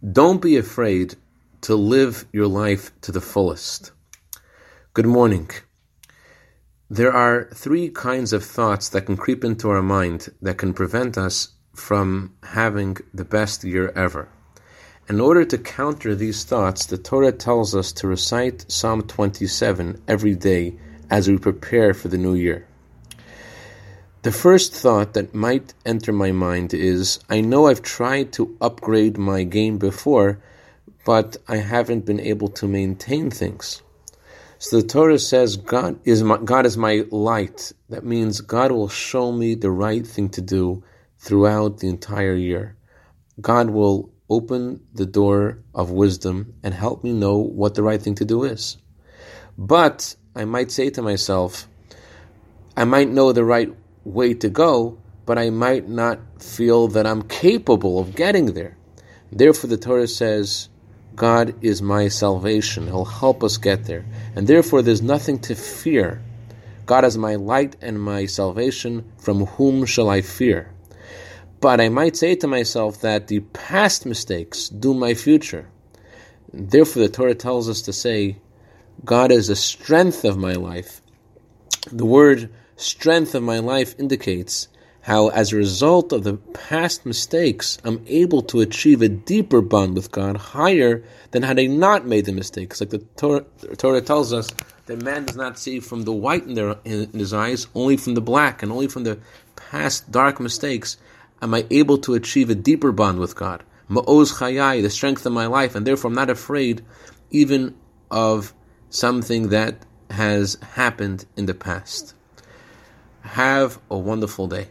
Don't be afraid to live your life to the fullest. Good morning. There are three kinds of thoughts that can creep into our mind that can prevent us from having the best year ever. In order to counter these thoughts, the Torah tells us to recite Psalm 27 every day as we prepare for the new year. The first thought that might enter my mind is I know I've tried to upgrade my game before, but I haven't been able to maintain things. So the Torah says God is my, God is my light. That means God will show me the right thing to do throughout the entire year. God will open the door of wisdom and help me know what the right thing to do is. But I might say to myself, I might know the right way to go, but I might not feel that I'm capable of getting there. Therefore, the Torah says, God is my salvation. He'll help us get there. And therefore, there's nothing to fear. God is my light and my salvation. From whom shall I fear? But I might say to myself that the past mistakes do my future. Therefore, the Torah tells us to say, God is the strength of my life. The word strength of my life indicates how, as a result of the past mistakes, I'm able to achieve a deeper bond with God, higher than had I not made the mistakes. Like the Torah, the Torah tells us that man does not see from the white in, their, in his eyes, only from the black, and only from the past dark mistakes am I able to achieve a deeper bond with God. Ma'oz chayai, the strength of my life, and therefore I'm not afraid even of something that has happened in the past. Have a wonderful day.